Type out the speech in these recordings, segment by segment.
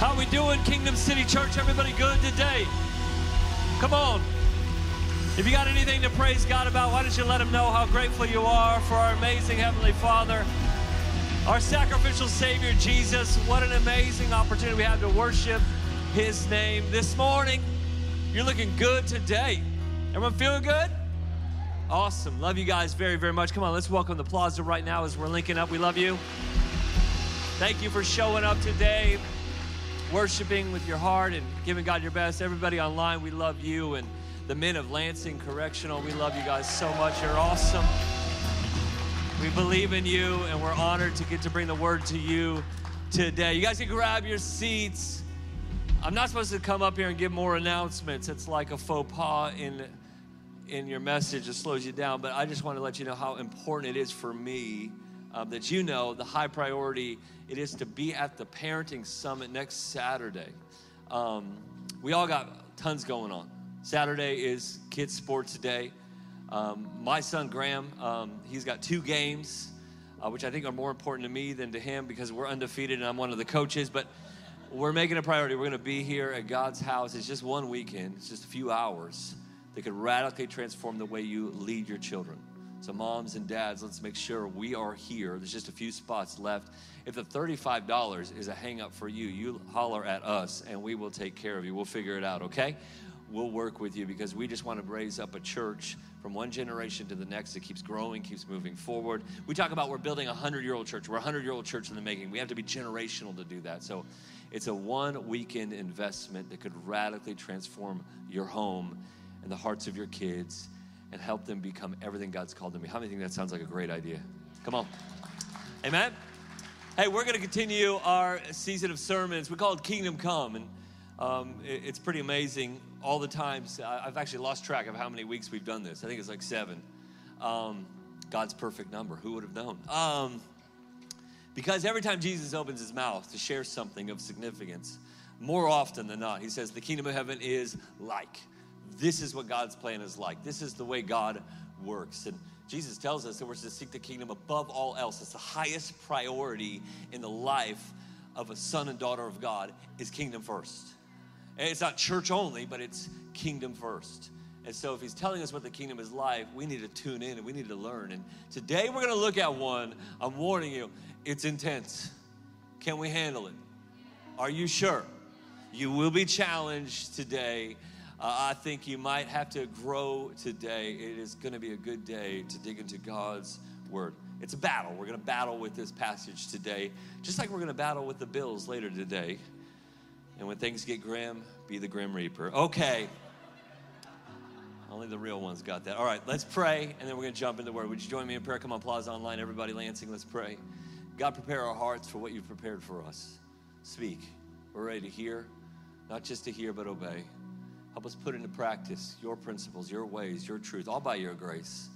How we doing, Kingdom City Church? Everybody good today? Come on. If you got anything to praise God about, why don't you let him know how grateful you are for our amazing Heavenly Father, our sacrificial Savior, Jesus. What an amazing opportunity we have to worship his name this morning. You're looking good today. Everyone feeling good? Awesome. Love you guys very, very much. Come on, let's welcome the plaza right now as we're linking up. We love you. Thank you for showing up today, worshiping with your heart and giving God your best. Everybody online, we love you. And the men of Lansing Correctional, we love you guys so much. You're awesome. We believe in you, and we're honored to get to bring the word to you today. You guys can grab your seats. I'm not supposed to come up here and give more announcements. It's like a faux pas in in your message. It slows you down, but I just want to let you know how important it is for me um, that you know the high priority it is to be at the parenting summit next Saturday. Um, we all got tons going on. Saturday is kids sports day. Um, my son Graham, um, he's got two games, uh, which I think are more important to me than to him because we're undefeated and I'm one of the coaches. But we're making a priority. We're going to be here at God's house. It's just one weekend. It's just a few hours that could radically transform the way you lead your children. So, moms and dads, let's make sure we are here. There's just a few spots left. If the $35 is a hang up for you, you holler at us and we will take care of you. We'll figure it out, okay? We'll work with you because we just want to raise up a church from one generation to the next that keeps growing, keeps moving forward. We talk about we're building a 100 year old church. We're a 100 year old church in the making. We have to be generational to do that. So, it's a one weekend investment that could radically transform your home and the hearts of your kids and help them become everything God's called them to be. How many think that sounds like a great idea? Come on. Amen. Hey, we're going to continue our season of sermons. We call it Kingdom Come, and um, it, it's pretty amazing. All the times, I've actually lost track of how many weeks we've done this. I think it's like seven. Um, God's perfect number. Who would have known? Um, because every time Jesus opens his mouth to share something of significance, more often than not, he says, The kingdom of heaven is like. This is what God's plan is like. This is the way God works. And Jesus tells us that we're to seek the kingdom above all else. It's the highest priority in the life of a son and daughter of God is kingdom first. And it's not church only, but it's kingdom first. And so if he's telling us what the kingdom is like, we need to tune in and we need to learn. And today we're going to look at one. I'm warning you, it's intense. Can we handle it? Are you sure? You will be challenged today Uh, I think you might have to grow today. It is going to be a good day to dig into God's word. It's a battle. We're going to battle with this passage today, just like we're going to battle with the bills later today. And when things get grim, be the grim reaper. Okay. Only the real ones got that. All right, let's pray, and then we're going to jump into the word. Would you join me in prayer? Come on, Plaza Online, everybody, Lansing, let's pray. God, prepare our hearts for what you've prepared for us. Speak. We're ready to hear, not just to hear, but obey. Help us put into practice your principles, your ways, your truth, all by your grace.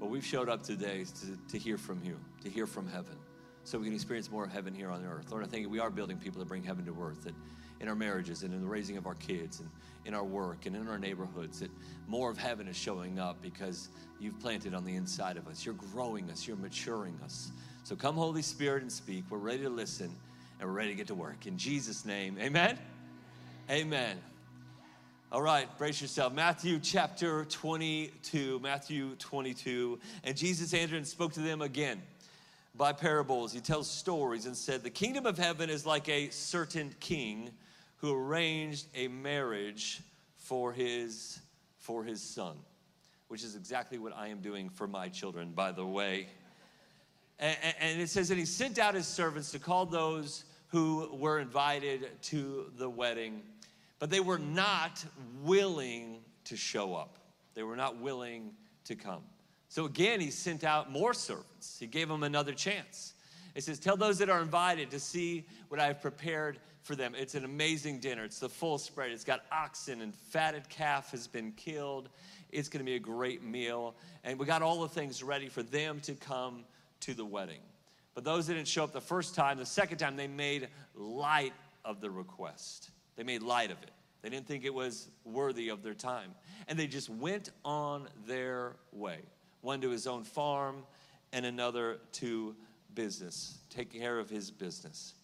But we've showed up today to, to hear from you, to hear from heaven, so we can experience more of heaven here on earth. Lord, I think we are building people to bring heaven to earth, that in our marriages and in the raising of our kids and in our work and in our neighborhoods, that more of heaven is showing up because you've planted on the inside of us. You're growing us, you're maturing us. So come, Holy Spirit, and speak. We're ready to listen and we're ready to get to work. In Jesus' name, amen. Amen. All right, brace yourself. Matthew chapter 22. Matthew 22. And Jesus answered and spoke to them again by parables. He tells stories and said, The kingdom of heaven is like a certain king who arranged a marriage for his for his son, which is exactly what I am doing for my children, by the way. And, and it says that he sent out his servants to call those who were invited to the wedding but they were not willing to show up. They were not willing to come. So again, he sent out more servants. He gave them another chance. It says, Tell those that are invited to see what I have prepared for them. It's an amazing dinner. It's the full spread. It's got oxen and fatted calf has been killed. It's going to be a great meal. And we got all the things ready for them to come to the wedding. But those that didn't show up the first time, the second time, they made light of the request. They made light of it. They didn't think it was worthy of their time. And they just went on their way. One to his own farm and another to business, taking care of his business.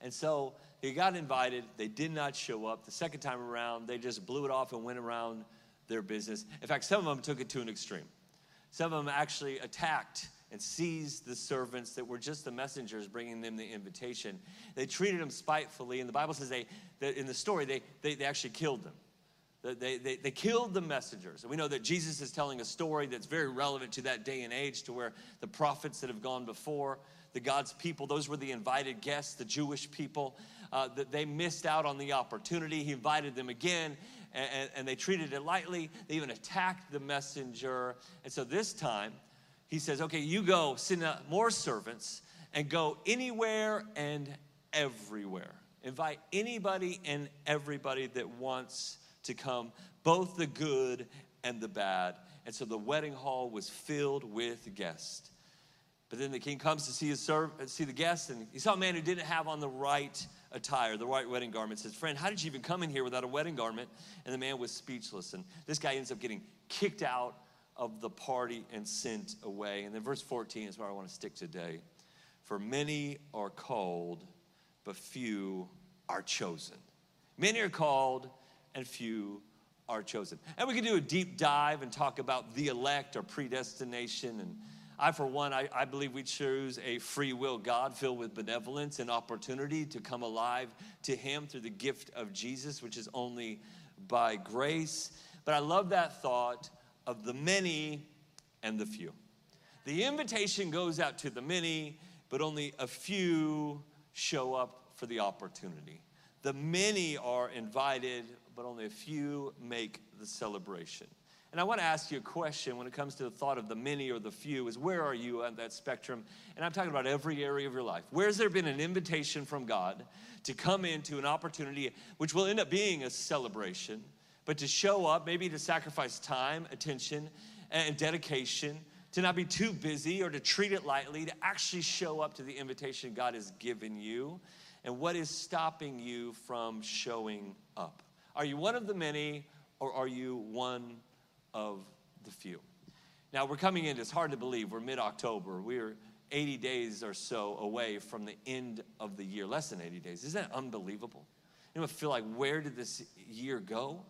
And so he got invited. They did not show up. The second time around, they just blew it off and went around their business. In fact, some of them took it to an extreme. Some of them actually attacked and seized the servants that were just the messengers bringing them the invitation. They treated them spitefully, and the Bible says they, that in the story, they, they, they actually killed them. They, they, they killed the messengers. And we know that Jesus is telling a story that's very relevant to that day and age, to where the prophets that have gone before, the God's people, those were the invited guests, the Jewish people, uh, that they missed out on the opportunity. He invited them again, and, and they treated it lightly. They even attacked the messenger. And so this time, he says, Okay, you go, send out more servants, and go anywhere and everywhere. Invite anybody and everybody that wants to come, both the good and the bad. And so the wedding hall was filled with guests. But then the king comes to see his serv- uh, see the guests, and he saw a man who didn't have on the right attire, the right wedding garment. Says, "Friend, how did you even come in here without a wedding garment?" And the man was speechless. And this guy ends up getting kicked out of the party and sent away. And then verse 14 is where I want to stick today. For many are called, but few are chosen. Many are called, and few are chosen. And we can do a deep dive and talk about the elect or predestination. And I, for one, I, I believe we choose a free will God filled with benevolence and opportunity to come alive to Him through the gift of Jesus, which is only by grace. But I love that thought of the many and the few. The invitation goes out to the many, but only a few show up for the opportunity. The many are invited, but only a few make the celebration. And I want to ask you a question when it comes to the thought of the many or the few is where are you on that spectrum? And I'm talking about every area of your life. Where's there been an invitation from God to come into an opportunity which will end up being a celebration, but to show up, maybe to sacrifice time, attention, and dedication, to not be too busy or to treat it lightly, to actually show up to the invitation God has given you? And what is stopping you from showing up? Are you one of the many or are you one of the few? Now we're coming in, it's hard to believe, we're mid October. We're 80 days or so away from the end of the year, less than 80 days. Isn't that unbelievable? You know, feel like, where did this year go?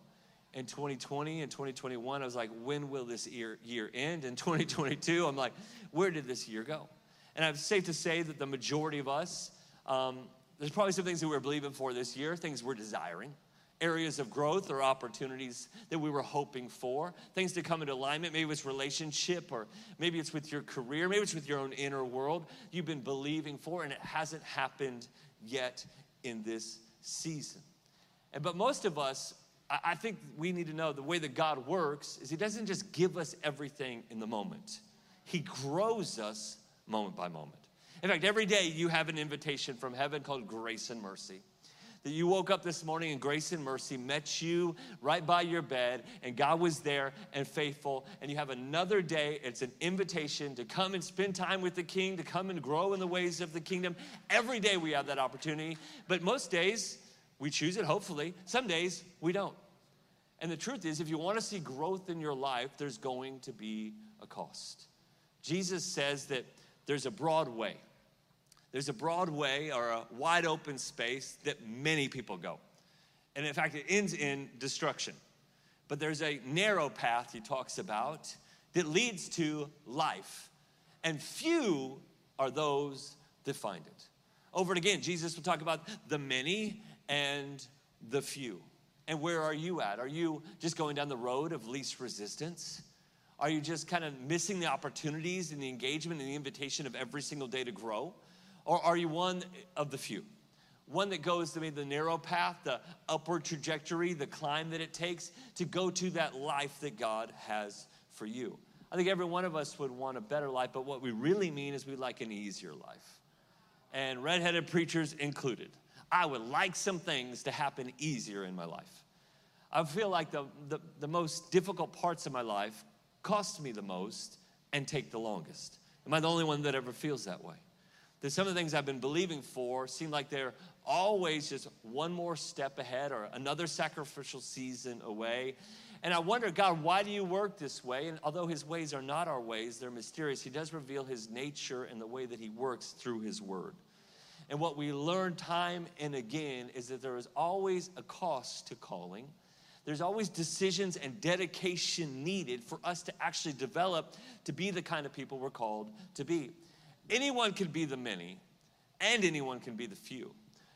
In 2020 and 2021, I was like, when will this year, year end? In 2022, I'm like, where did this year go? And it's safe to say that the majority of us, um, there's probably some things that we we're believing for this year, things we're desiring areas of growth or opportunities that we were hoping for, things to come into alignment. Maybe it's relationship, or maybe it's with your career, maybe it's with your own inner world you've been believing for, and it hasn't happened yet in this season. And, but most of us, I think we need to know the way that God works is He doesn't just give us everything in the moment, He grows us moment by moment. In fact, every day you have an invitation from heaven called grace and mercy. That you woke up this morning and grace and mercy met you right by your bed and God was there and faithful. And you have another day. It's an invitation to come and spend time with the king to come and grow in the ways of the kingdom. Every day we have that opportunity. But most days we choose it hopefully some days we don't and the truth is if you want to see growth in your life there's going to be a cost Jesus says that there's a broad way there's a broad way or a wide open space that many people go. And in fact, it ends in destruction. But there's a narrow path he talks about that leads to life. And few are those that find it. Over and again, Jesus will talk about the many and the few. And where are you at? Are you just going down the road of least resistance? Are you just kind of missing the opportunities and the engagement and the invitation of every single day to grow? Or are you one of the few? One that goes to the narrow path, the upward trajectory, the climb that it takes to go to that life that God has for you. I think every one of us would want a better life, but what we really mean is we like an easier life. And redheaded preachers included. I would like some things to happen easier in my life. I feel like the, the, the most difficult parts of my life cost me the most and take the longest. Am I the only one that ever feels that way? that some of the things I've been believing for seem like they're always just one more step ahead or another sacrificial season away. And I wonder, God, why do you work this way? And although his ways are not our ways, they're mysterious, he does reveal his nature and the way that he works through his word. And what we learn time and again is that there is always a cost to calling. There's always decisions and dedication needed for us to actually develop to be the kind of people we're called to be. Anyone can be the many, and anyone can be the few.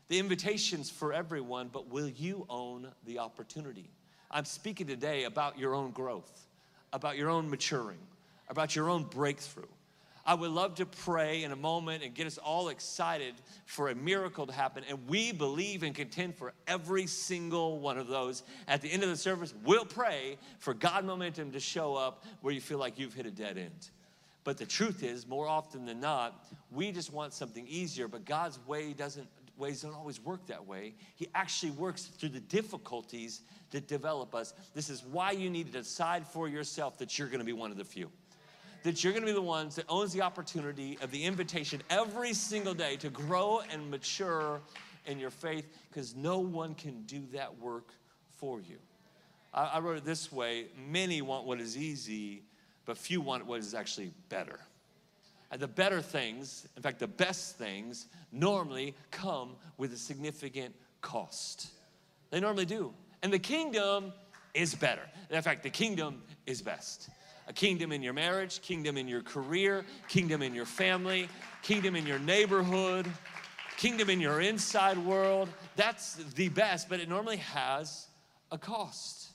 The invitation's for everyone, but will you own the opportunity? I'm speaking today about your own growth, about your own maturing, about your own breakthrough. I would love to pray in a moment and get us all excited for a miracle to happen. And we believe and contend for every single one of those. At the end of the service, we'll pray for God momentum to show up where you feel like you've hit a dead end. But the truth is, more often than not, we just want something easier, but God's way doesn't ways don't always work that way. He actually works through the difficulties that develop us. This is why you need to decide for yourself that you're going to be one of the few that you're going to be the ones that owns the opportunity of the invitation every single day to grow and mature in your faith because no one can do that work for you. I, I wrote it this way many want what is easy, but few want what is actually better. And the better things, in fact, the best things, normally come with a significant cost. They normally do. And the kingdom is better. In fact, the kingdom is best a kingdom in your marriage, kingdom in your career, kingdom in your family, kingdom in your neighborhood, kingdom in your inside world. That's the best, but it normally has a cost.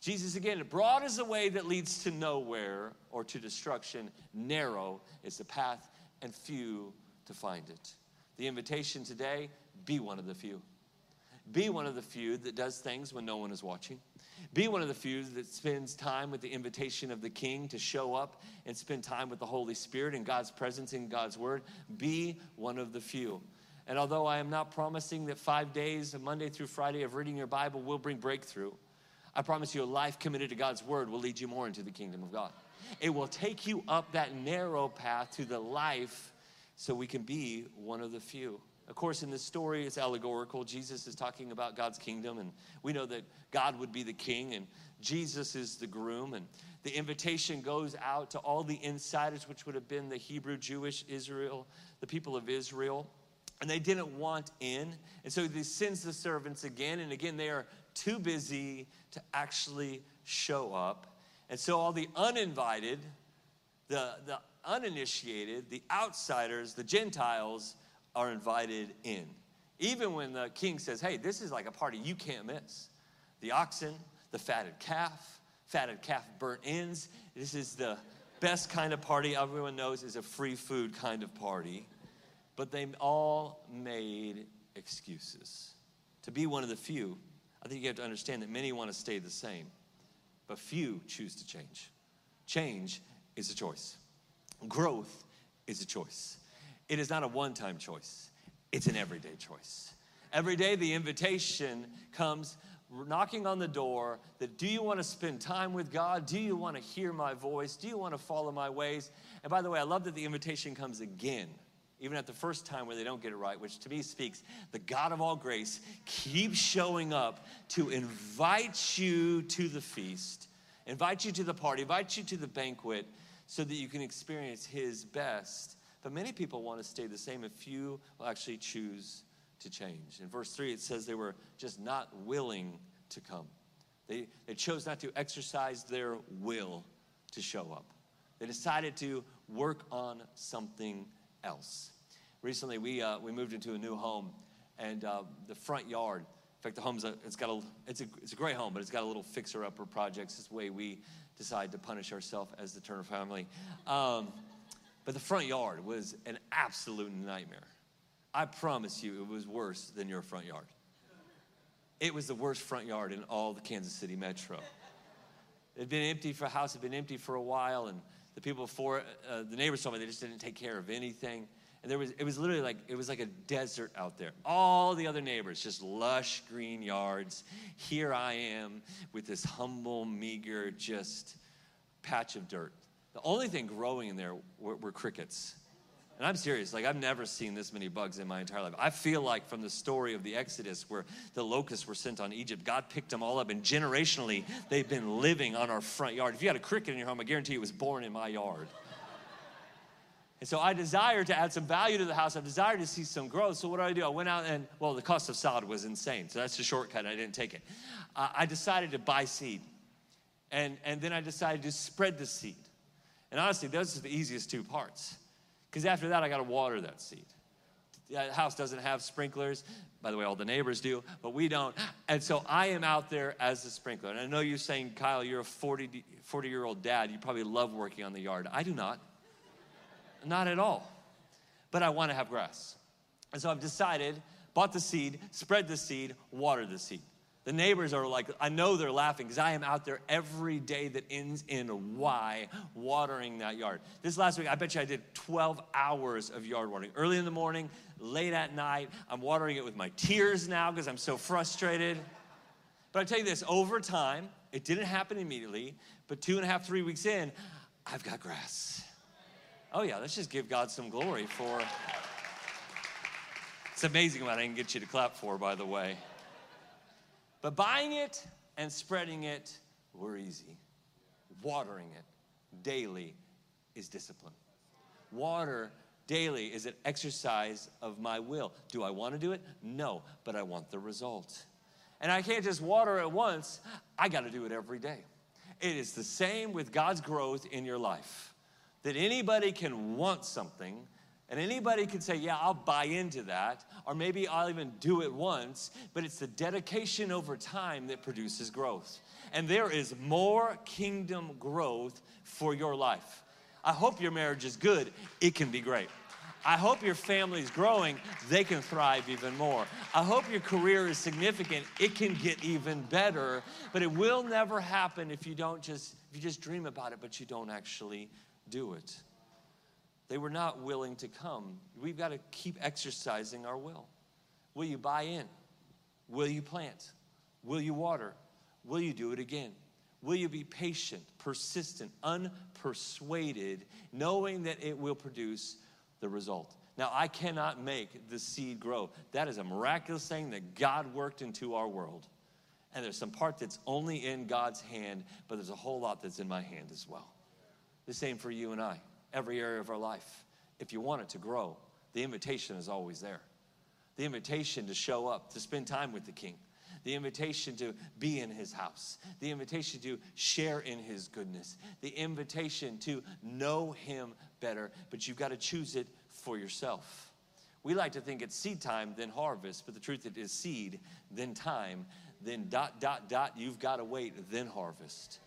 Jesus again, broad is the way that leads to nowhere or to destruction, narrow is the path, and few to find it. The invitation today be one of the few. Be one of the few that does things when no one is watching. Be one of the few that spends time with the invitation of the King to show up and spend time with the Holy Spirit and God's presence in God's Word. Be one of the few. And although I am not promising that five days, Monday through Friday, of reading your Bible will bring breakthrough, I promise you a life committed to God's Word will lead you more into the kingdom of God. It will take you up that narrow path to the life so we can be one of the few. Of course, in this story, it's allegorical. Jesus is talking about God's kingdom, and we know that God would be the king, and Jesus is the groom. And the invitation goes out to all the insiders, which would have been the Hebrew, Jewish, Israel, the people of Israel. And they didn't want in. And so he sends the servants again. And again, they are too busy to actually show up. And so all the uninvited, the, the uninitiated, the outsiders, the Gentiles, are invited in. Even when the king says, hey, this is like a party you can't miss. The oxen, the fatted calf, fatted calf burnt ends. This is the best kind of party everyone knows is a free food kind of party. But they all made excuses. To be one of the few, I think you have to understand that many want to stay the same, but few choose to change. Change is a choice, growth is a choice. It is not a one time choice, it's an everyday choice. Every day, the invitation comes knocking on the door that do you want to spend time with God? Do you want to hear my voice? Do you want to follow my ways? And by the way, I love that the invitation comes again, even at the first time where they don't get it right, which to me speaks the God of all grace keeps showing up to invite you to the feast, invite you to the party, invite you to the banquet so that you can experience his best but many people want to stay the same, and few will actually choose to change. In verse 3, it says they were just not willing to come. They, they chose not to exercise their will to show up. They decided to work on something else. Recently, we, uh, we moved into a new home, and uh, the front yard, in fact, the home's a, it's got a, it's a, it's a great home, but it's got a little fixer-upper projects. This way we decide to punish ourselves as the Turner family. Um, but the front yard was an absolute nightmare. I promise you, it was worse than your front yard. It was the worst front yard in all the Kansas City metro. It had been empty for a house, had been empty for a while, and the people before, uh, the neighbors told me they just didn't take care of anything. And there was, it was literally like, it was like a desert out there. All the other neighbors, just lush green yards. Here I am with this humble, meager, just patch of dirt. The only thing growing in there were, were, crickets. And I'm serious, like I've never seen this many bugs in my entire life. I feel like from the story of the Exodus where the locusts were sent on Egypt, God picked them all up and generationally they've been living on our front yard. If you had a cricket in your home, I guarantee it was born in my yard. And so I desired to add some value to the house. I desired to see some growth. So what did I do? I went out and, well, the cost of sod was insane. So that's the shortcut. I didn't take it. Uh, I decided to buy seed. And, and then I decided to spread the seed. And honestly, those are the easiest two parts. Because after that, I got to water that seed. The house doesn't have sprinklers. By the way, all the neighbors do, but we don't. And so I am out there as the sprinkler. And I know you're saying, Kyle, you're a 40, 40 year old dad. You probably love working on the yard. I do not. Not at all. But I want to have grass. And so I've decided, bought the seed, spread the seed, water the seed. The neighbors are like, I know they're laughing because I am out there every day that ends in Y watering that yard. This last week, I bet you I did 12 hours of yard watering. Early in the morning, late at night. I'm watering it with my tears now because I'm so frustrated. But I tell you this over time, it didn't happen immediately, but two and a half, three weeks in, I've got grass. Oh, yeah, let's just give God some glory for. It's amazing what I can get you to clap for, by the way. But buying it and spreading it were easy. Watering it daily is discipline. Water daily is an exercise of my will. Do I want to do it? No, but I want the result. And I can't just water it once, I got to do it every day. It is the same with God's growth in your life. That anybody can want something, and anybody can say, Yeah, I'll buy into that, or maybe I'll even do it once, but it's the dedication over time that produces growth. And there is more kingdom growth for your life. I hope your marriage is good, it can be great. I hope your family is growing, they can thrive even more. I hope your career is significant, it can get even better, but it will never happen if you don't just if you just dream about it but you don't actually do it. They were not willing to come. We've got to keep exercising our will. Will you buy in? Will you plant? Will you water? Will you do it again? Will you be patient, persistent, unpersuaded, knowing that it will produce the result? Now, I cannot make the seed grow. That is a miraculous thing that God worked into our world. And there's some part that's only in God's hand, but there's a whole lot that's in my hand as well. The same for you and I every area of our life. If you want it to grow, the invitation is always there. The invitation to show up, to spend time with the King, the invitation to be in his house, the invitation to share in his goodness, the invitation to know him better, but you've got to choose it for yourself. We like to think it's seed time, then harvest, but the truth it is seed, then time, then dot, dot, dot, you've got to wait, then harvest.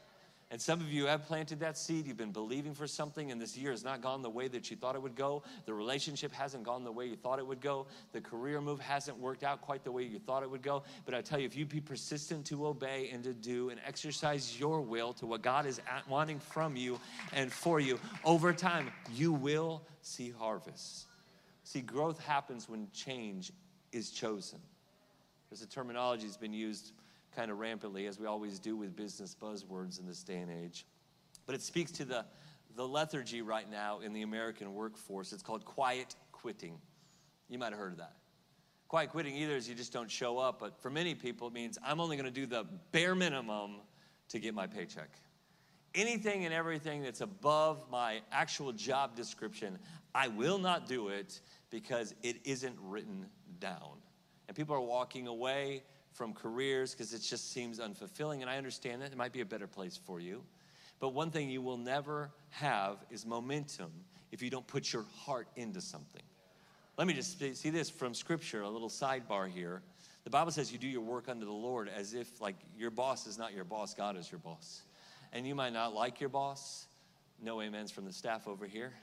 And some of you have planted that seed. You've been believing for something, and this year has not gone the way that you thought it would go. The relationship hasn't gone the way you thought it would go. The career move hasn't worked out quite the way you thought it would go. But I tell you, if you be persistent to obey and to do and exercise your will to what God is wanting from you and for you, over time, you will see harvest. See, growth happens when change is chosen. There's a terminology that's been used kind of rampantly, as we always do with business buzzwords in this day and age. But it speaks to the, the lethargy right now in the American workforce. It's called quiet quitting. You might have heard of that. Quiet quitting either is you just don't show up, but for many people, it means I'm only going to do the bare minimum to get my paycheck. Anything and everything that's above my actual job description, I will not do it because it isn't written down. And people are walking away from careers because it just seems unfulfilling. And I understand that it might be a better place for you. But one thing you will never have is momentum if you don't put your heart into something. Let me just see this from scripture, a little sidebar here. The Bible says you do your work unto the Lord as if like your boss is not your boss, God is your boss. And you might not like your boss. No amens from the staff over here.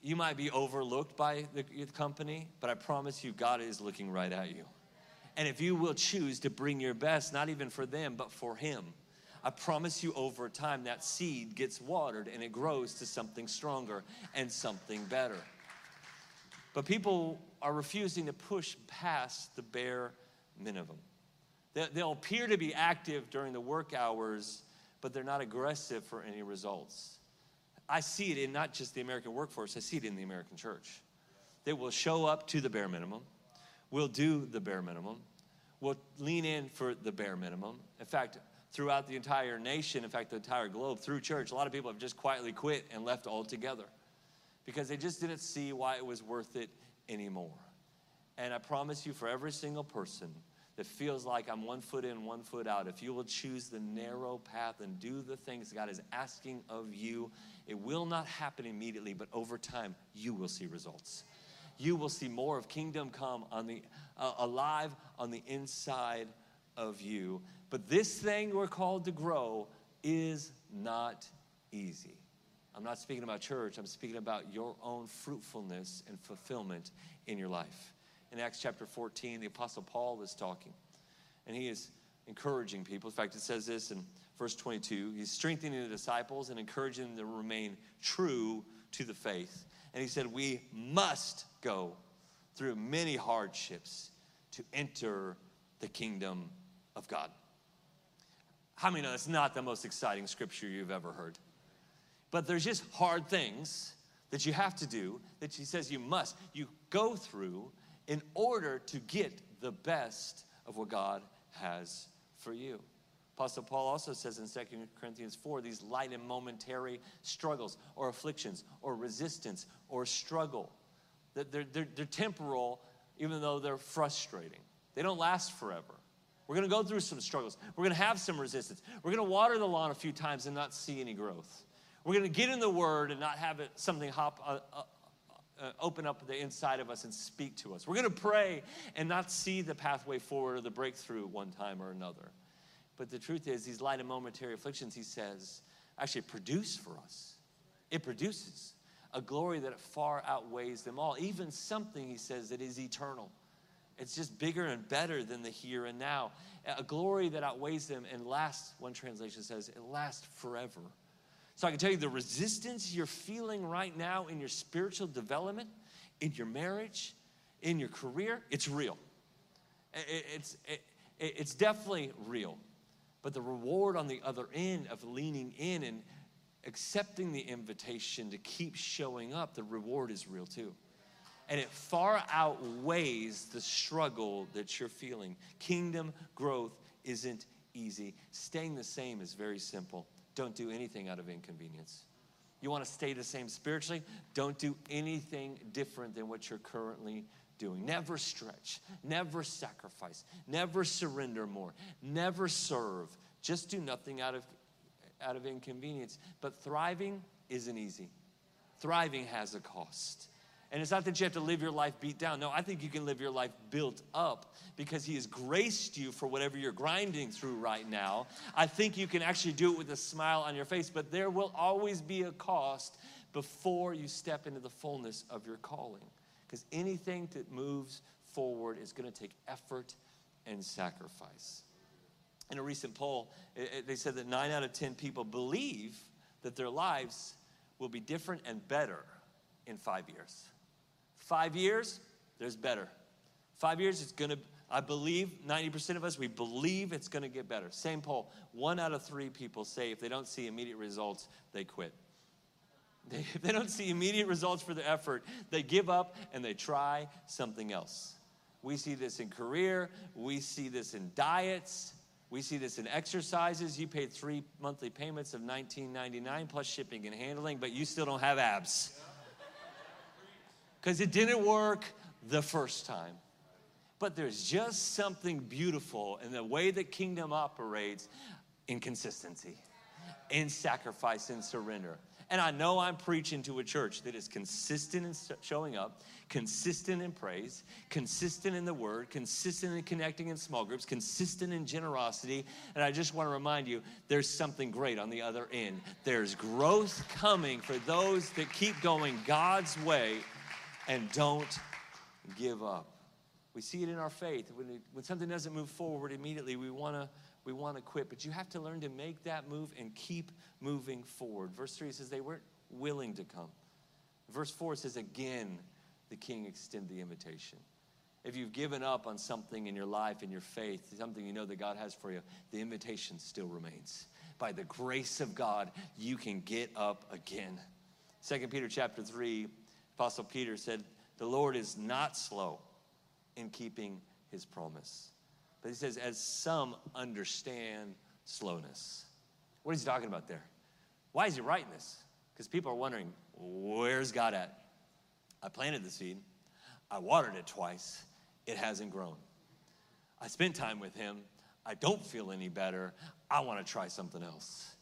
You might be overlooked by the, company, but I promise you, God is looking right at you. And if you will choose to bring your best, not even for them, but for Him, I promise you over time that seed gets watered and it grows to something stronger and something better. But people are refusing to push past the bare minimum. They'll appear to be active during the work hours, but they're not aggressive for any results. I see it in not just the American workforce, I see it in the American church. They will show up to the bare minimum, will do the bare minimum, will lean in for the bare minimum. In fact, throughout the entire nation, in fact, the entire globe, through church, a lot of people have just quietly quit and left altogether because they just didn't see why it was worth it anymore. And I promise you, for every single person that feels like I'm one foot in, one foot out, if you will choose the narrow path and do the things God is asking of you, it will not happen immediately, but over time, you will see results. You will see more of kingdom come on the uh, alive on the inside of you. But this thing we're called to grow is not easy. I'm not speaking about church, I'm speaking about your own fruitfulness and fulfillment in your life in Acts chapter 14, the Apostle Paul is talking, and he is encouraging people. In fact, it says this in verse 22 he's strengthening the disciples and encouraging them to remain true to the faith. And he said, We must go through many hardships to enter the kingdom of God. How many know that's not the most exciting scripture you've ever heard? But there's just hard things that you have to do that he says you must. You go through in order to get the best of what God has for you. Apostle Paul also says in 2 Corinthians 4 these light and momentary struggles or afflictions or resistance or struggle. That they're, they're, they're temporal, even though they're frustrating. They don't last forever. We're gonna go through some struggles. We're gonna have some resistance. We're gonna water the lawn a few times and not see any growth. We're gonna get in the Word and not have it something hop, uh, uh, uh, open up the inside of us and speak to us. We're going to pray and not see the pathway forward or the breakthrough one time or another. But the truth is, these light and momentary afflictions, he says, actually produce for us. It produces a glory that far outweighs them all. Even something, he says, that is eternal. It's just bigger and better than the here and now. A glory that outweighs them and lasts, one translation says, it lasts forever. So I can tell you the resistance you're feeling right now in your spiritual development, in your marriage, in your career, it's real. It's, it's definitely real. But the reward on the other end of leaning in and accepting the invitation to keep showing up, the reward is real too. And it far outweighs the struggle that you're feeling. Kingdom growth isn't easy. Staying the same is very simple. Don't do anything out of inconvenience. You want to stay the same spiritually? Don't do anything different than what you're currently doing. Never stretch, never sacrifice, never surrender more, never serve. Just do nothing out of out of inconvenience. But thriving isn't easy. Thriving has a cost. And it's not that you have to live your life beat down. No, I think you can live your life built up because He has graced you for whatever you're grinding through right now. I think you can actually do it with a smile on your face, but there will always be a cost before you step into the fullness of your calling. Because anything that moves forward is going to take effort and sacrifice. In a recent poll, they said that nine out of 10 people believe that their lives will be different and better in five years. Five years, there's better. Five years, it's gonna, I believe 90% of us, we believe it's gonna get better. Same poll. One out of three people say if they don't see immediate results, they quit. They, if they don't see immediate results for the effort, they give up and they try something else. We see this in career, we see this in diets, we see this in exercises. You paid three monthly payments of $19.99 plus shipping and handling, but you still don't have abs because it didn't work the first time. But there's just something beautiful in the way that kingdom operates in consistency, in sacrifice and surrender. And I know I'm preaching to a church that is consistent in showing up, consistent in praise, consistent in the word, consistent in connecting in small groups, consistent in generosity. And I just want to remind you there's something great on the other end. There's growth coming for those that keep going God's way and don't give up. We see it in our faith. When, it, when something doesn't move forward immediately, we want to we want to quit. But you have to learn to make that move and keep moving forward. Verse 3 says they weren't willing to come. Verse 4 says, again, the king extended the invitation. If you've given up on something in your life, in your faith, something you know that God has for you, the invitation still remains. By the grace of God, you can get up again. 2 Peter chapter 3, Apostle Peter said, The Lord is not slow in keeping his promise. But he says, as some understand slowness. What is he talking about there? Why is he writing this? Because people are wondering, where's God at? I planted the seed, I watered it twice, it hasn't grown. I spent time with him, I don't feel any better, I want to try something else.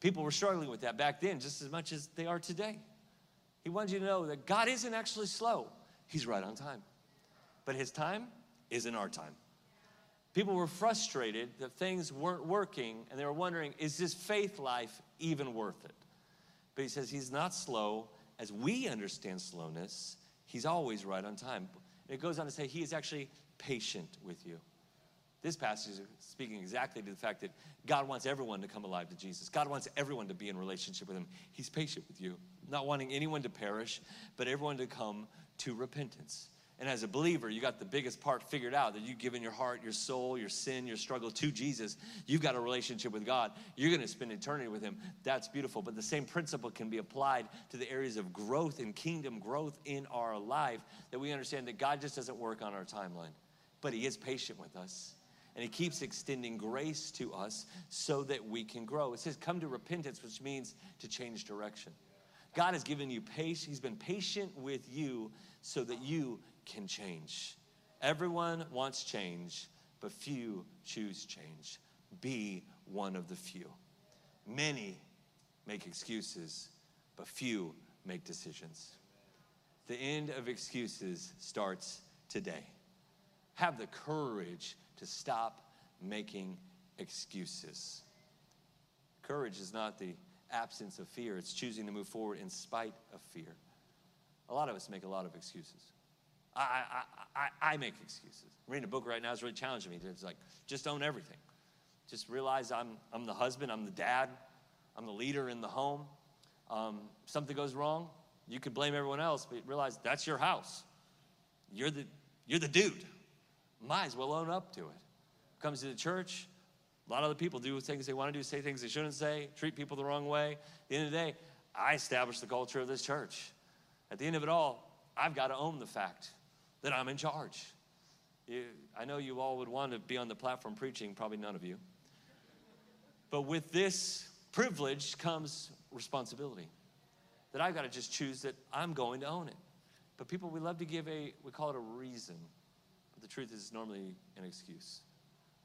People were struggling with that back then just as much as they are today. He wanted you to know that God isn't actually slow, He's right on time. But His time isn't our time. People were frustrated that things weren't working and they were wondering, is this faith life even worth it? But He says He's not slow as we understand slowness, He's always right on time. And it goes on to say He is actually patient with you. This passage is speaking exactly to the fact that God wants everyone to come alive to Jesus. God wants everyone to be in relationship with Him. He's patient with you, not wanting anyone to perish, but everyone to come to repentance. And as a believer, you got the biggest part figured out that you've given your heart, your soul, your sin, your struggle to Jesus. You've got a relationship with God. You're going to spend eternity with Him. That's beautiful. But the same principle can be applied to the areas of growth and kingdom growth in our life that we understand that God just doesn't work on our timeline, but He is patient with us and he keeps extending grace to us so that we can grow. It says, come to repentance, which means to change direction. God has given you patience, he's been patient with you so that you can change. Everyone wants change, but few choose change. Be one of the few. Many make excuses, but few make decisions. The end of excuses starts today. Have the courage to stop making excuses. Courage is not the absence of fear, it's choosing to move forward in spite of fear. A lot of us make a lot of excuses. I, I, I, I make excuses. Reading a book right now, is really challenging me. It's like, just own everything. Just realize I'm, I'm the husband, I'm the dad, I'm the leader in the home. Um, something goes wrong, you could blame everyone else, but realize that's your house. You're the, you're the dude might as well own up to it. Comes to the church, a lot of the people do things they want to do, say things they shouldn't say, treat people the wrong way. At the end of the day, I established the culture of this church. At the end of it all, I've got to own the fact that I'm in charge. You, I know you all would want to be on the platform preaching, probably none of you. But with this privilege comes responsibility. That I've got to just choose that I'm going to own it. But people, we love to give a, we call it a reason. The truth is normally an excuse.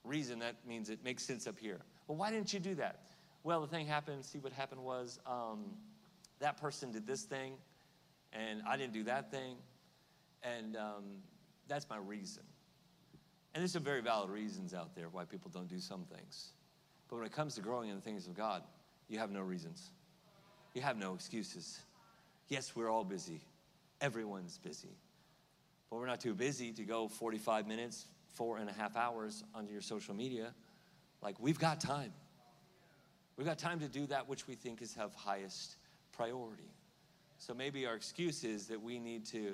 Reason, that means it makes sense up here. Well, why didn't you do that? Well, the thing happened, see what happened was um, that person did this thing, and I didn't do that thing, and um, that's my reason. And there's some very valid reasons out there why people don't do some things. But when it comes to growing in the things of God, you have no reasons. You have no excuses. Yes, we're all busy. Everyone's busy. But we're not too busy to go 45 minutes, four and a half hours onto your social media. Like, we've got time. We've got time to do that which we think is of highest priority. So maybe our excuse is that we need to,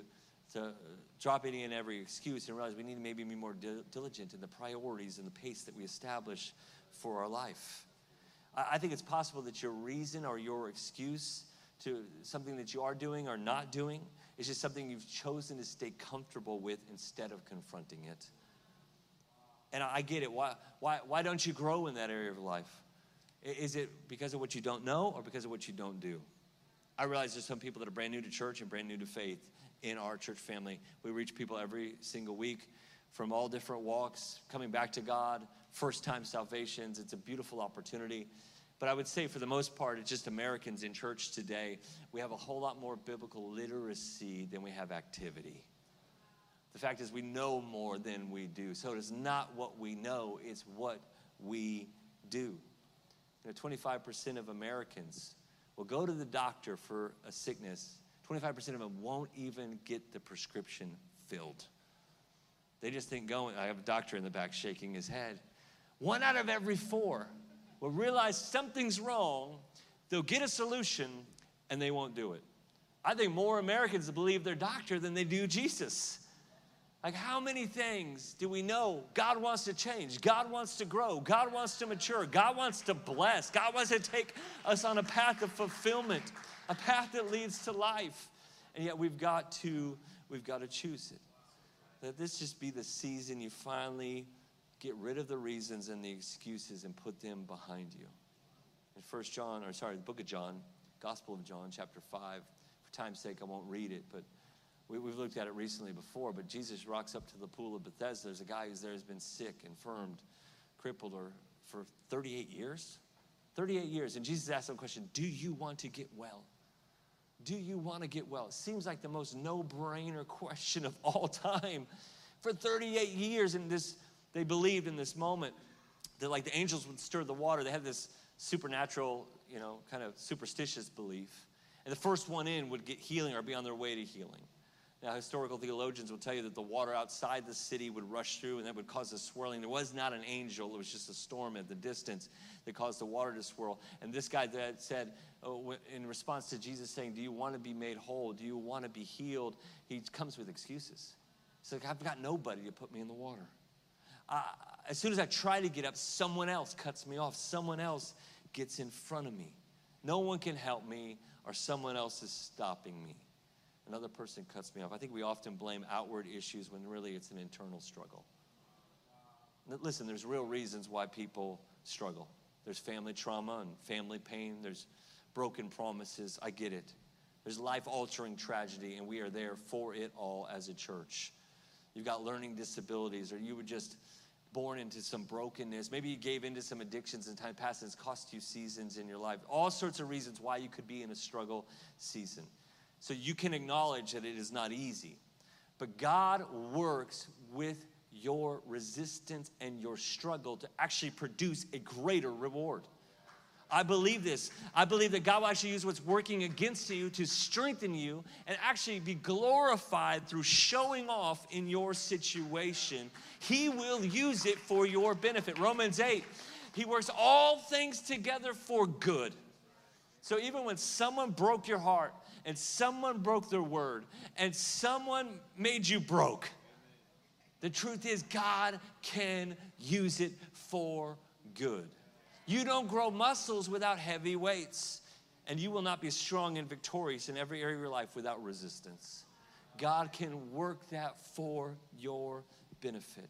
to uh, drop any and every excuse and realize we need to maybe be more diligent in the priorities and the pace that we establish for our life. I, I think it's possible that your reason or your excuse to something that you are doing or not doing it's just something you've chosen to stay comfortable with instead of confronting it. And I get it. Why, why, why don't you grow in that area of life? Is it because of what you don't know or because of what you don't do? I realize there's some people that are brand new to church and brand new to faith in our church family. We reach people every single week from all different walks, coming back to God, first time salvations. It's a beautiful opportunity. But I would say, for the most part, it's just Americans in church today. We have a whole lot more biblical literacy than we have activity. The fact is, we know more than we do. So it is not what we know, it's what we do. You know, 25% of Americans will go to the doctor for a sickness. 25% of them won't even get the prescription filled. They just think going, I have a doctor in the back shaking his head. One out of every four will realize something's wrong, they'll get a solution, and they won't do it. I think more Americans believe their doctor than they do Jesus. Like, how many things do we know God wants to change? God wants to grow. God wants to mature. God wants to bless. God wants to take us on a path of fulfillment, a path that leads to life. And yet we've got to, we've got to choose it. Let this just be the season you finally Get rid of the reasons and the excuses and put them behind you. In First John, or sorry, the book of John, Gospel of John, chapter 5. For time's sake, I won't read it, but we, have looked at it recently before. But Jesus rocks up to the pool of Bethesda. There's a guy who's there who's been sick, infirmed, crippled, or for 38 years. 38 years. And Jesus asked him a question Do you want to get well? Do you want to get well? It seems like the most no brainer question of all time. For 38 years, and this, they believed in this moment that like the angels would stir the water. They had this supernatural, you know, kind of superstitious belief. And the first one in would get healing or be on their way to healing. Now, historical theologians will tell you that the water outside the city would rush through and that would cause a swirling. There was not an angel, it was just a storm at the distance that caused the water to swirl. And this guy that said, oh, in response to Jesus saying, Do you want to be made whole? Do you want to be healed? He comes with excuses. He's like, I've got nobody to put me in the water. Uh, as soon as I try to get up, someone else cuts me off. Someone else gets in front of me. No one can help me, or someone else is stopping me another person cuts me off. I think we often blame outward issues when really it's an internal struggle. Listen, there's real reasons why people struggle. There's family trauma and family pain, there's broken promises. I get it. There's life altering tragedy, and we are there for it all as a church. You've got learning disabilities, or you were just born into some brokenness. Maybe you gave into some addictions in time past, and it's cost you seasons in your life. All sorts of reasons why you could be in a struggle season. So you can acknowledge that it is not easy. But God works with your resistance and your struggle to actually produce a greater reward. I believe this. I believe that God will actually use what's working against you to strengthen you and actually be glorified through showing off in your situation. He will use it for your benefit. Romans 8, He works all things together for good. So even when someone broke your heart, and someone broke their word and someone made you broke, the truth is, God can use it for good. You don't grow muscles without heavy weights, and you will not be strong and victorious in every area of your life without resistance. God can work that for your benefit.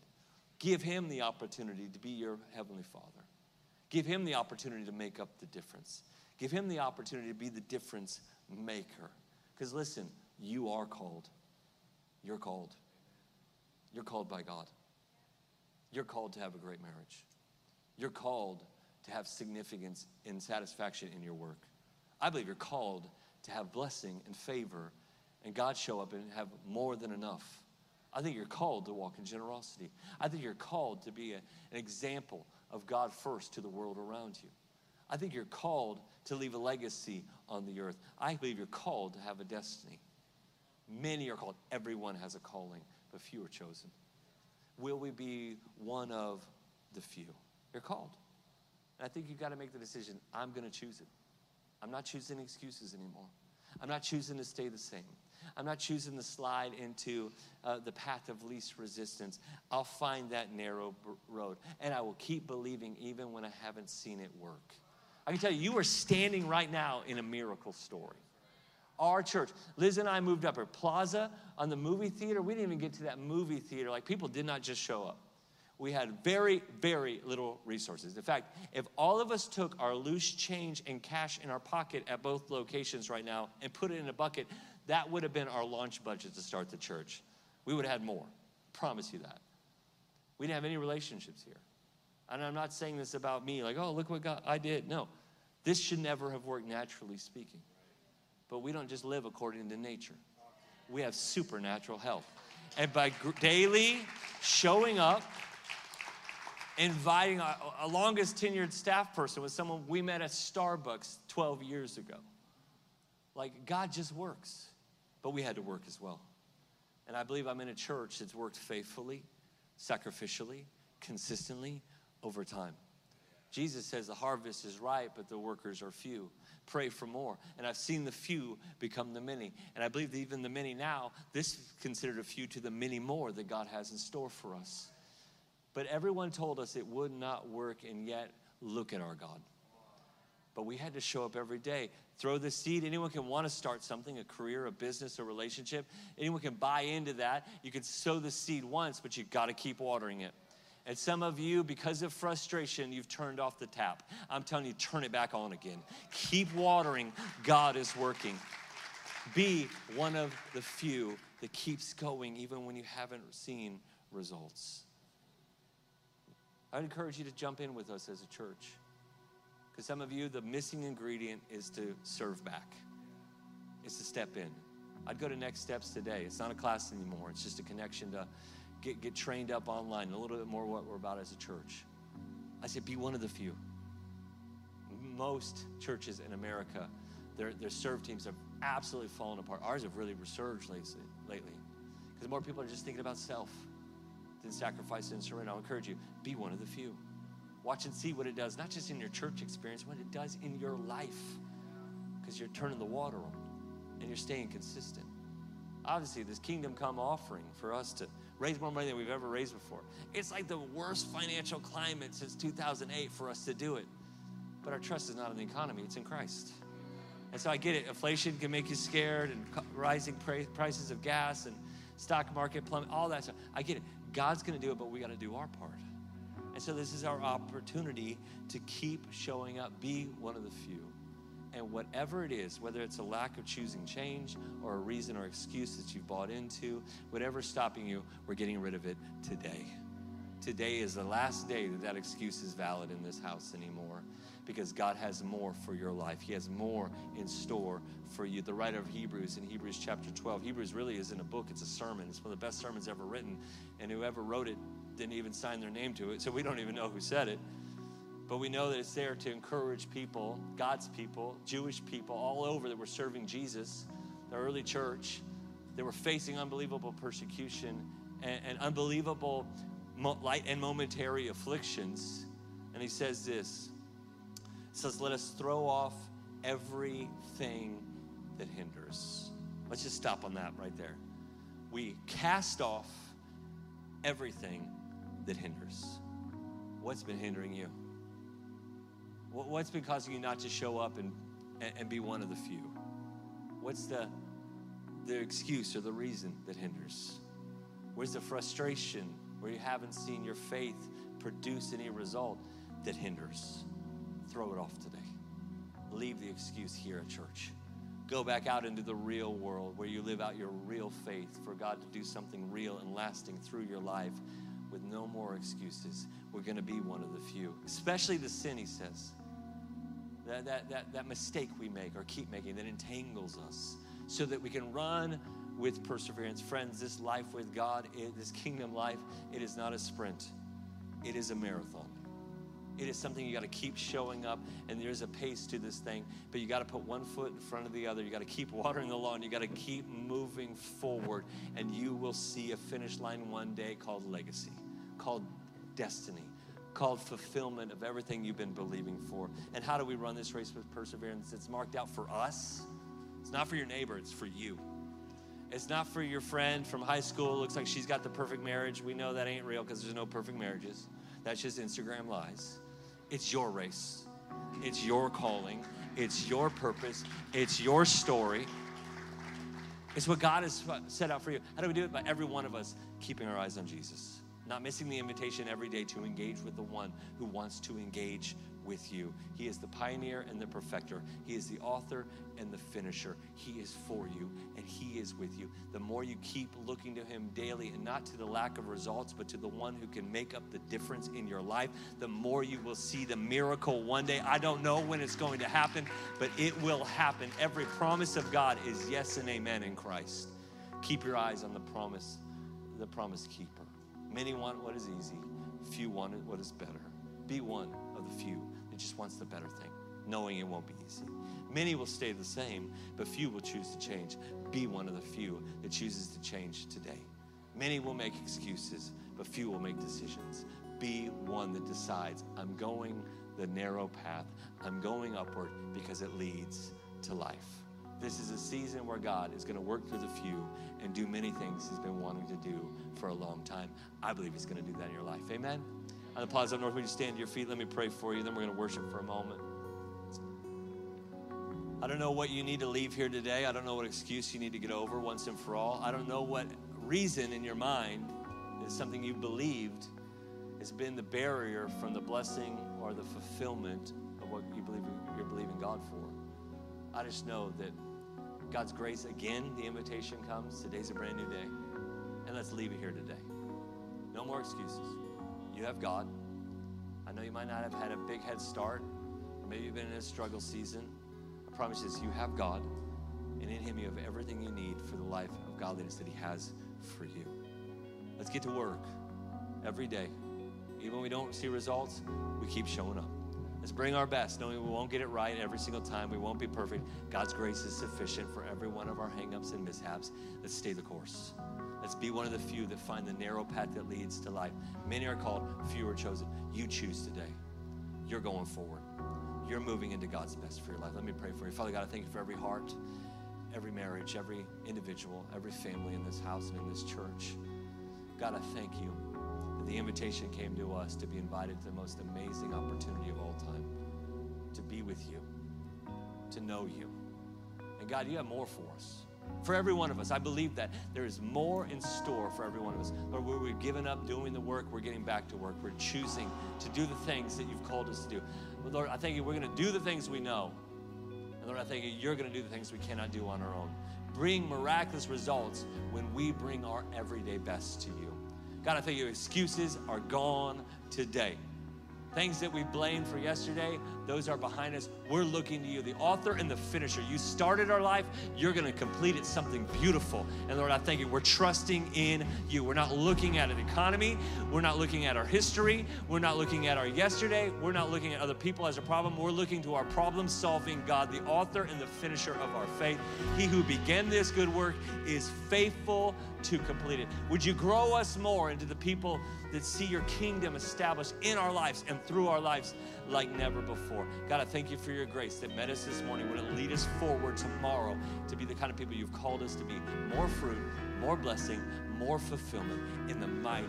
Give Him the opportunity to be your Heavenly Father. Give Him the opportunity to make up the difference. Give Him the opportunity to be the difference maker. Because listen, you are called. You're called. You're called by God. You're called to have a great marriage. You're called to have significance and satisfaction in your work. I believe you're called to have blessing and favor and God show up and have more than enough. I think you're called to walk in generosity. I think you're called to be a, an example of God first to the world around you. I think you're called to leave a legacy on the earth. I believe you're called to have a destiny. Many are called, everyone has a calling, but few are chosen. Will we be one of the few? You're called. And I think you've got to make the decision I'm going to choose it. I'm not choosing excuses anymore. I'm not choosing to stay the same. I'm not choosing to slide into uh, the path of least resistance. I'll find that narrow b- road. And I will keep believing even when I haven't seen it work. I can tell you, you are standing right now in a miracle story. Our church, Liz and I moved up at Plaza on the movie theater. We didn't even get to that movie theater. Like, people did not just show up. We had very, very little resources. In fact, if all of us took our loose change and cash in our pocket at both locations right now and put it in a bucket, that would have been our launch budget to start the church. We would have had more. Promise you that. We didn't have any relationships here. And I'm not saying this about me, like, oh, look what God, I did. No, this should never have worked naturally speaking. But we don't just live according to nature, we have supernatural help. And by daily showing up, inviting a, longest tenured staff person was someone we met at Starbucks 12 years ago. Like, God just works. But we had to work as well. And I believe I'm in a church that's worked faithfully, sacrificially, consistently over time. Jesus says the harvest is ripe, but the workers are few. Pray for more. And I've seen the few become the many. And I believe that even the many now, this is considered a few to the many more that God has in store for us. But everyone told us it would not work, and yet look at our God. But we had to show up every day. Throw the seed. Anyone can want to start something, a career, a business, a relationship. Anyone can buy into that. You can sow the seed once, but you've got to keep watering it. And some of you, because of frustration, you've turned off the tap. I'm telling you, turn it back on again. Keep watering. God is working. Be one of the few that keeps going even when you haven't seen results. I'd encourage you to jump in with us as a church. Because some of you, the missing ingredient is to serve back, it's to step in. I'd go to Next Steps today. It's not a class anymore, it's just a connection to get, get trained up online, a little bit more what we're about as a church. I said, be one of the few. Most churches in America, their, their serve teams have absolutely fallen apart. Ours have really resurged lately because more people are just thinking about self than sacrifice and surrender. I'll encourage you, be one of the few. Watch and see what it does, not just in your church experience, what it does in your life because you're turning the water on and you're staying consistent. Obviously, this kingdom come offering for us to raise more money than we've ever raised before. It's like the worst financial climate since 2008 for us to do it. But our trust is not in the economy, it's in Christ. And so I get it. Inflation can make you scared, and rising prices of gas and stock market plummet, all that stuff. I get it. God's going to do it, but we got to do our part. And so this is our opportunity to keep showing up, be one of the few. And whatever it is, whether it's a lack of choosing change or a reason or excuse that you've bought into, whatever's stopping you, we're getting rid of it today. Today is the last day that that excuse is valid in this house anymore because God has more for your life. He has more in store for you. The writer of Hebrews in Hebrews chapter 12, Hebrews really isn't a book, it's a sermon. It's one of the best sermons ever written. And whoever wrote it didn't even sign their name to it, so we don't even know who said it. But we know that it's there to encourage people, God's people, Jewish people all over that were serving Jesus, the early church. They were facing unbelievable persecution and, and unbelievable light and momentary afflictions. And he says this says, Let us throw off everything that hinders. Let's just stop on that right there. We cast off everything that hinders. What's been hindering you? What's been causing you not to show up and, and be one of the few? What's the, the excuse or the reason that hinders? Where's the frustration where you haven't seen your faith produce any result that hinders? Throw it off today. Leave the excuse here at church. Go back out into the real world where you live out your real faith for God to do something real and lasting through your life with no more excuses. We're going to be one of the few, especially the sin, he says that, that, that, that mistake we make or keep making that entangles us so that we can run with perseverance. Friends, this life with God, this kingdom life, it is not a sprint, it is a marathon. It is something you got to keep showing up, and there's a pace to this thing, but you got to put one foot in front of the other. You got to keep watering the lawn. You got to keep moving forward, and you will see a finish line one day called legacy, called destiny called fulfillment of everything you've been believing for. And how do we run this race with perseverance? It's marked out for us. It's not for your neighbor, it's for you. It's not for your friend from high school. Looks like she's got the perfect marriage. We know that ain't real because there's no perfect marriages. That's just Instagram lies. It's your race. It's your calling. It's your purpose. It's your story. It's what God has set out for you. How do we do it? By every one of us keeping our eyes on Jesus not missing the invitation every day to engage with the one who wants to engage with you. He is the pioneer and the perfecter. He is the author and the finisher. He is for you and He is with you. The more you keep looking to Him daily and not to the lack of results, but to the one who can make up the difference in your life, the more you will see the miracle one day. I don't know when it's going to happen, but it will happen. Every promise of God is yes and amen in Christ. Keep your eyes on the promise, the promise keeper. Many want what is easy, few want what is better. Be one of the few just wants the better thing, knowing it won't be easy. Many will stay the same, but few will choose to change. Be one of the few that chooses to change today. Many will make excuses, but few will make decisions. Be one that decides, I'm going the narrow path, I'm going upward because it leads to life. This is a season where God is going to work through the few and do many things He's been wanting to do for a long time. I believe He's going to do that in your life. Amen. On the Plaza Up North, would you stand to your feet? Let me pray for you. Then we're going to worship for a moment. I don't know what you need to leave here today. I don't know what excuse you need to get over once and for all. I don't know what reason in your mind is something you believed has been the barrier from the blessing or the fulfillment of what you believe you're believing God for. I just know that God's grace, again, the invitation comes. Today's a brand new day. And let's leave it here today. No more excuses. You have God. I know you might not have had a big head start. Maybe you've been in a struggle season. I promise you this you have God. And in Him, you have everything you need for the life of godliness that He has for you. Let's get to work every day. Even when we don't see results, we keep showing up. Let's bring our best, knowing we won't get it right every single time. We won't be perfect. God's grace is sufficient for every one of our hangups and mishaps. Let's stay the course. Let's be one of the few that find the narrow path that leads to life. Many are called, few are chosen. You choose today. You're going forward. You're moving into God's best for your life. Let me pray for you. Father God, I thank you for every heart, every marriage, every individual, every family in this house and in this church. God, I thank you that the invitation came to us to be invited to the most amazing opportunity of all time to be with you, to know you. And God, you have more for us. For every one of us, I believe that there is more in store for every one of us. Lord, where we've given up doing the work, we're getting back to work. We're choosing to do the things that you've called us to do. But Lord, I thank you, we're going to do the things we know. And Lord, I thank you, you're going to do the things we cannot do on our own. Bring miraculous results when we bring our everyday best to you. God, I thank you, excuses are gone today. Things that we blamed for yesterday, those are behind us. We're looking to you, the author and the finisher. You started our life, you're going to complete it something beautiful. And Lord, I thank you. We're trusting in you. We're not looking at an economy, we're not looking at our history, we're not looking at our yesterday, we're not looking at other people as a problem. We're looking to our problem solving God, the author and the finisher of our faith. He who began this good work is faithful to complete it. Would you grow us more into the people that see your kingdom established in our lives and through our lives like never before? God, I thank you for your grace that met us this morning. Would it lead us forward tomorrow to be the kind of people you've called us to be? More fruit, more blessing, more fulfillment in the mighty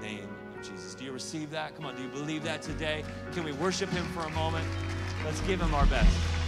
name of Jesus. Do you receive that? Come on, do you believe that today? Can we worship him for a moment? Let's give him our best.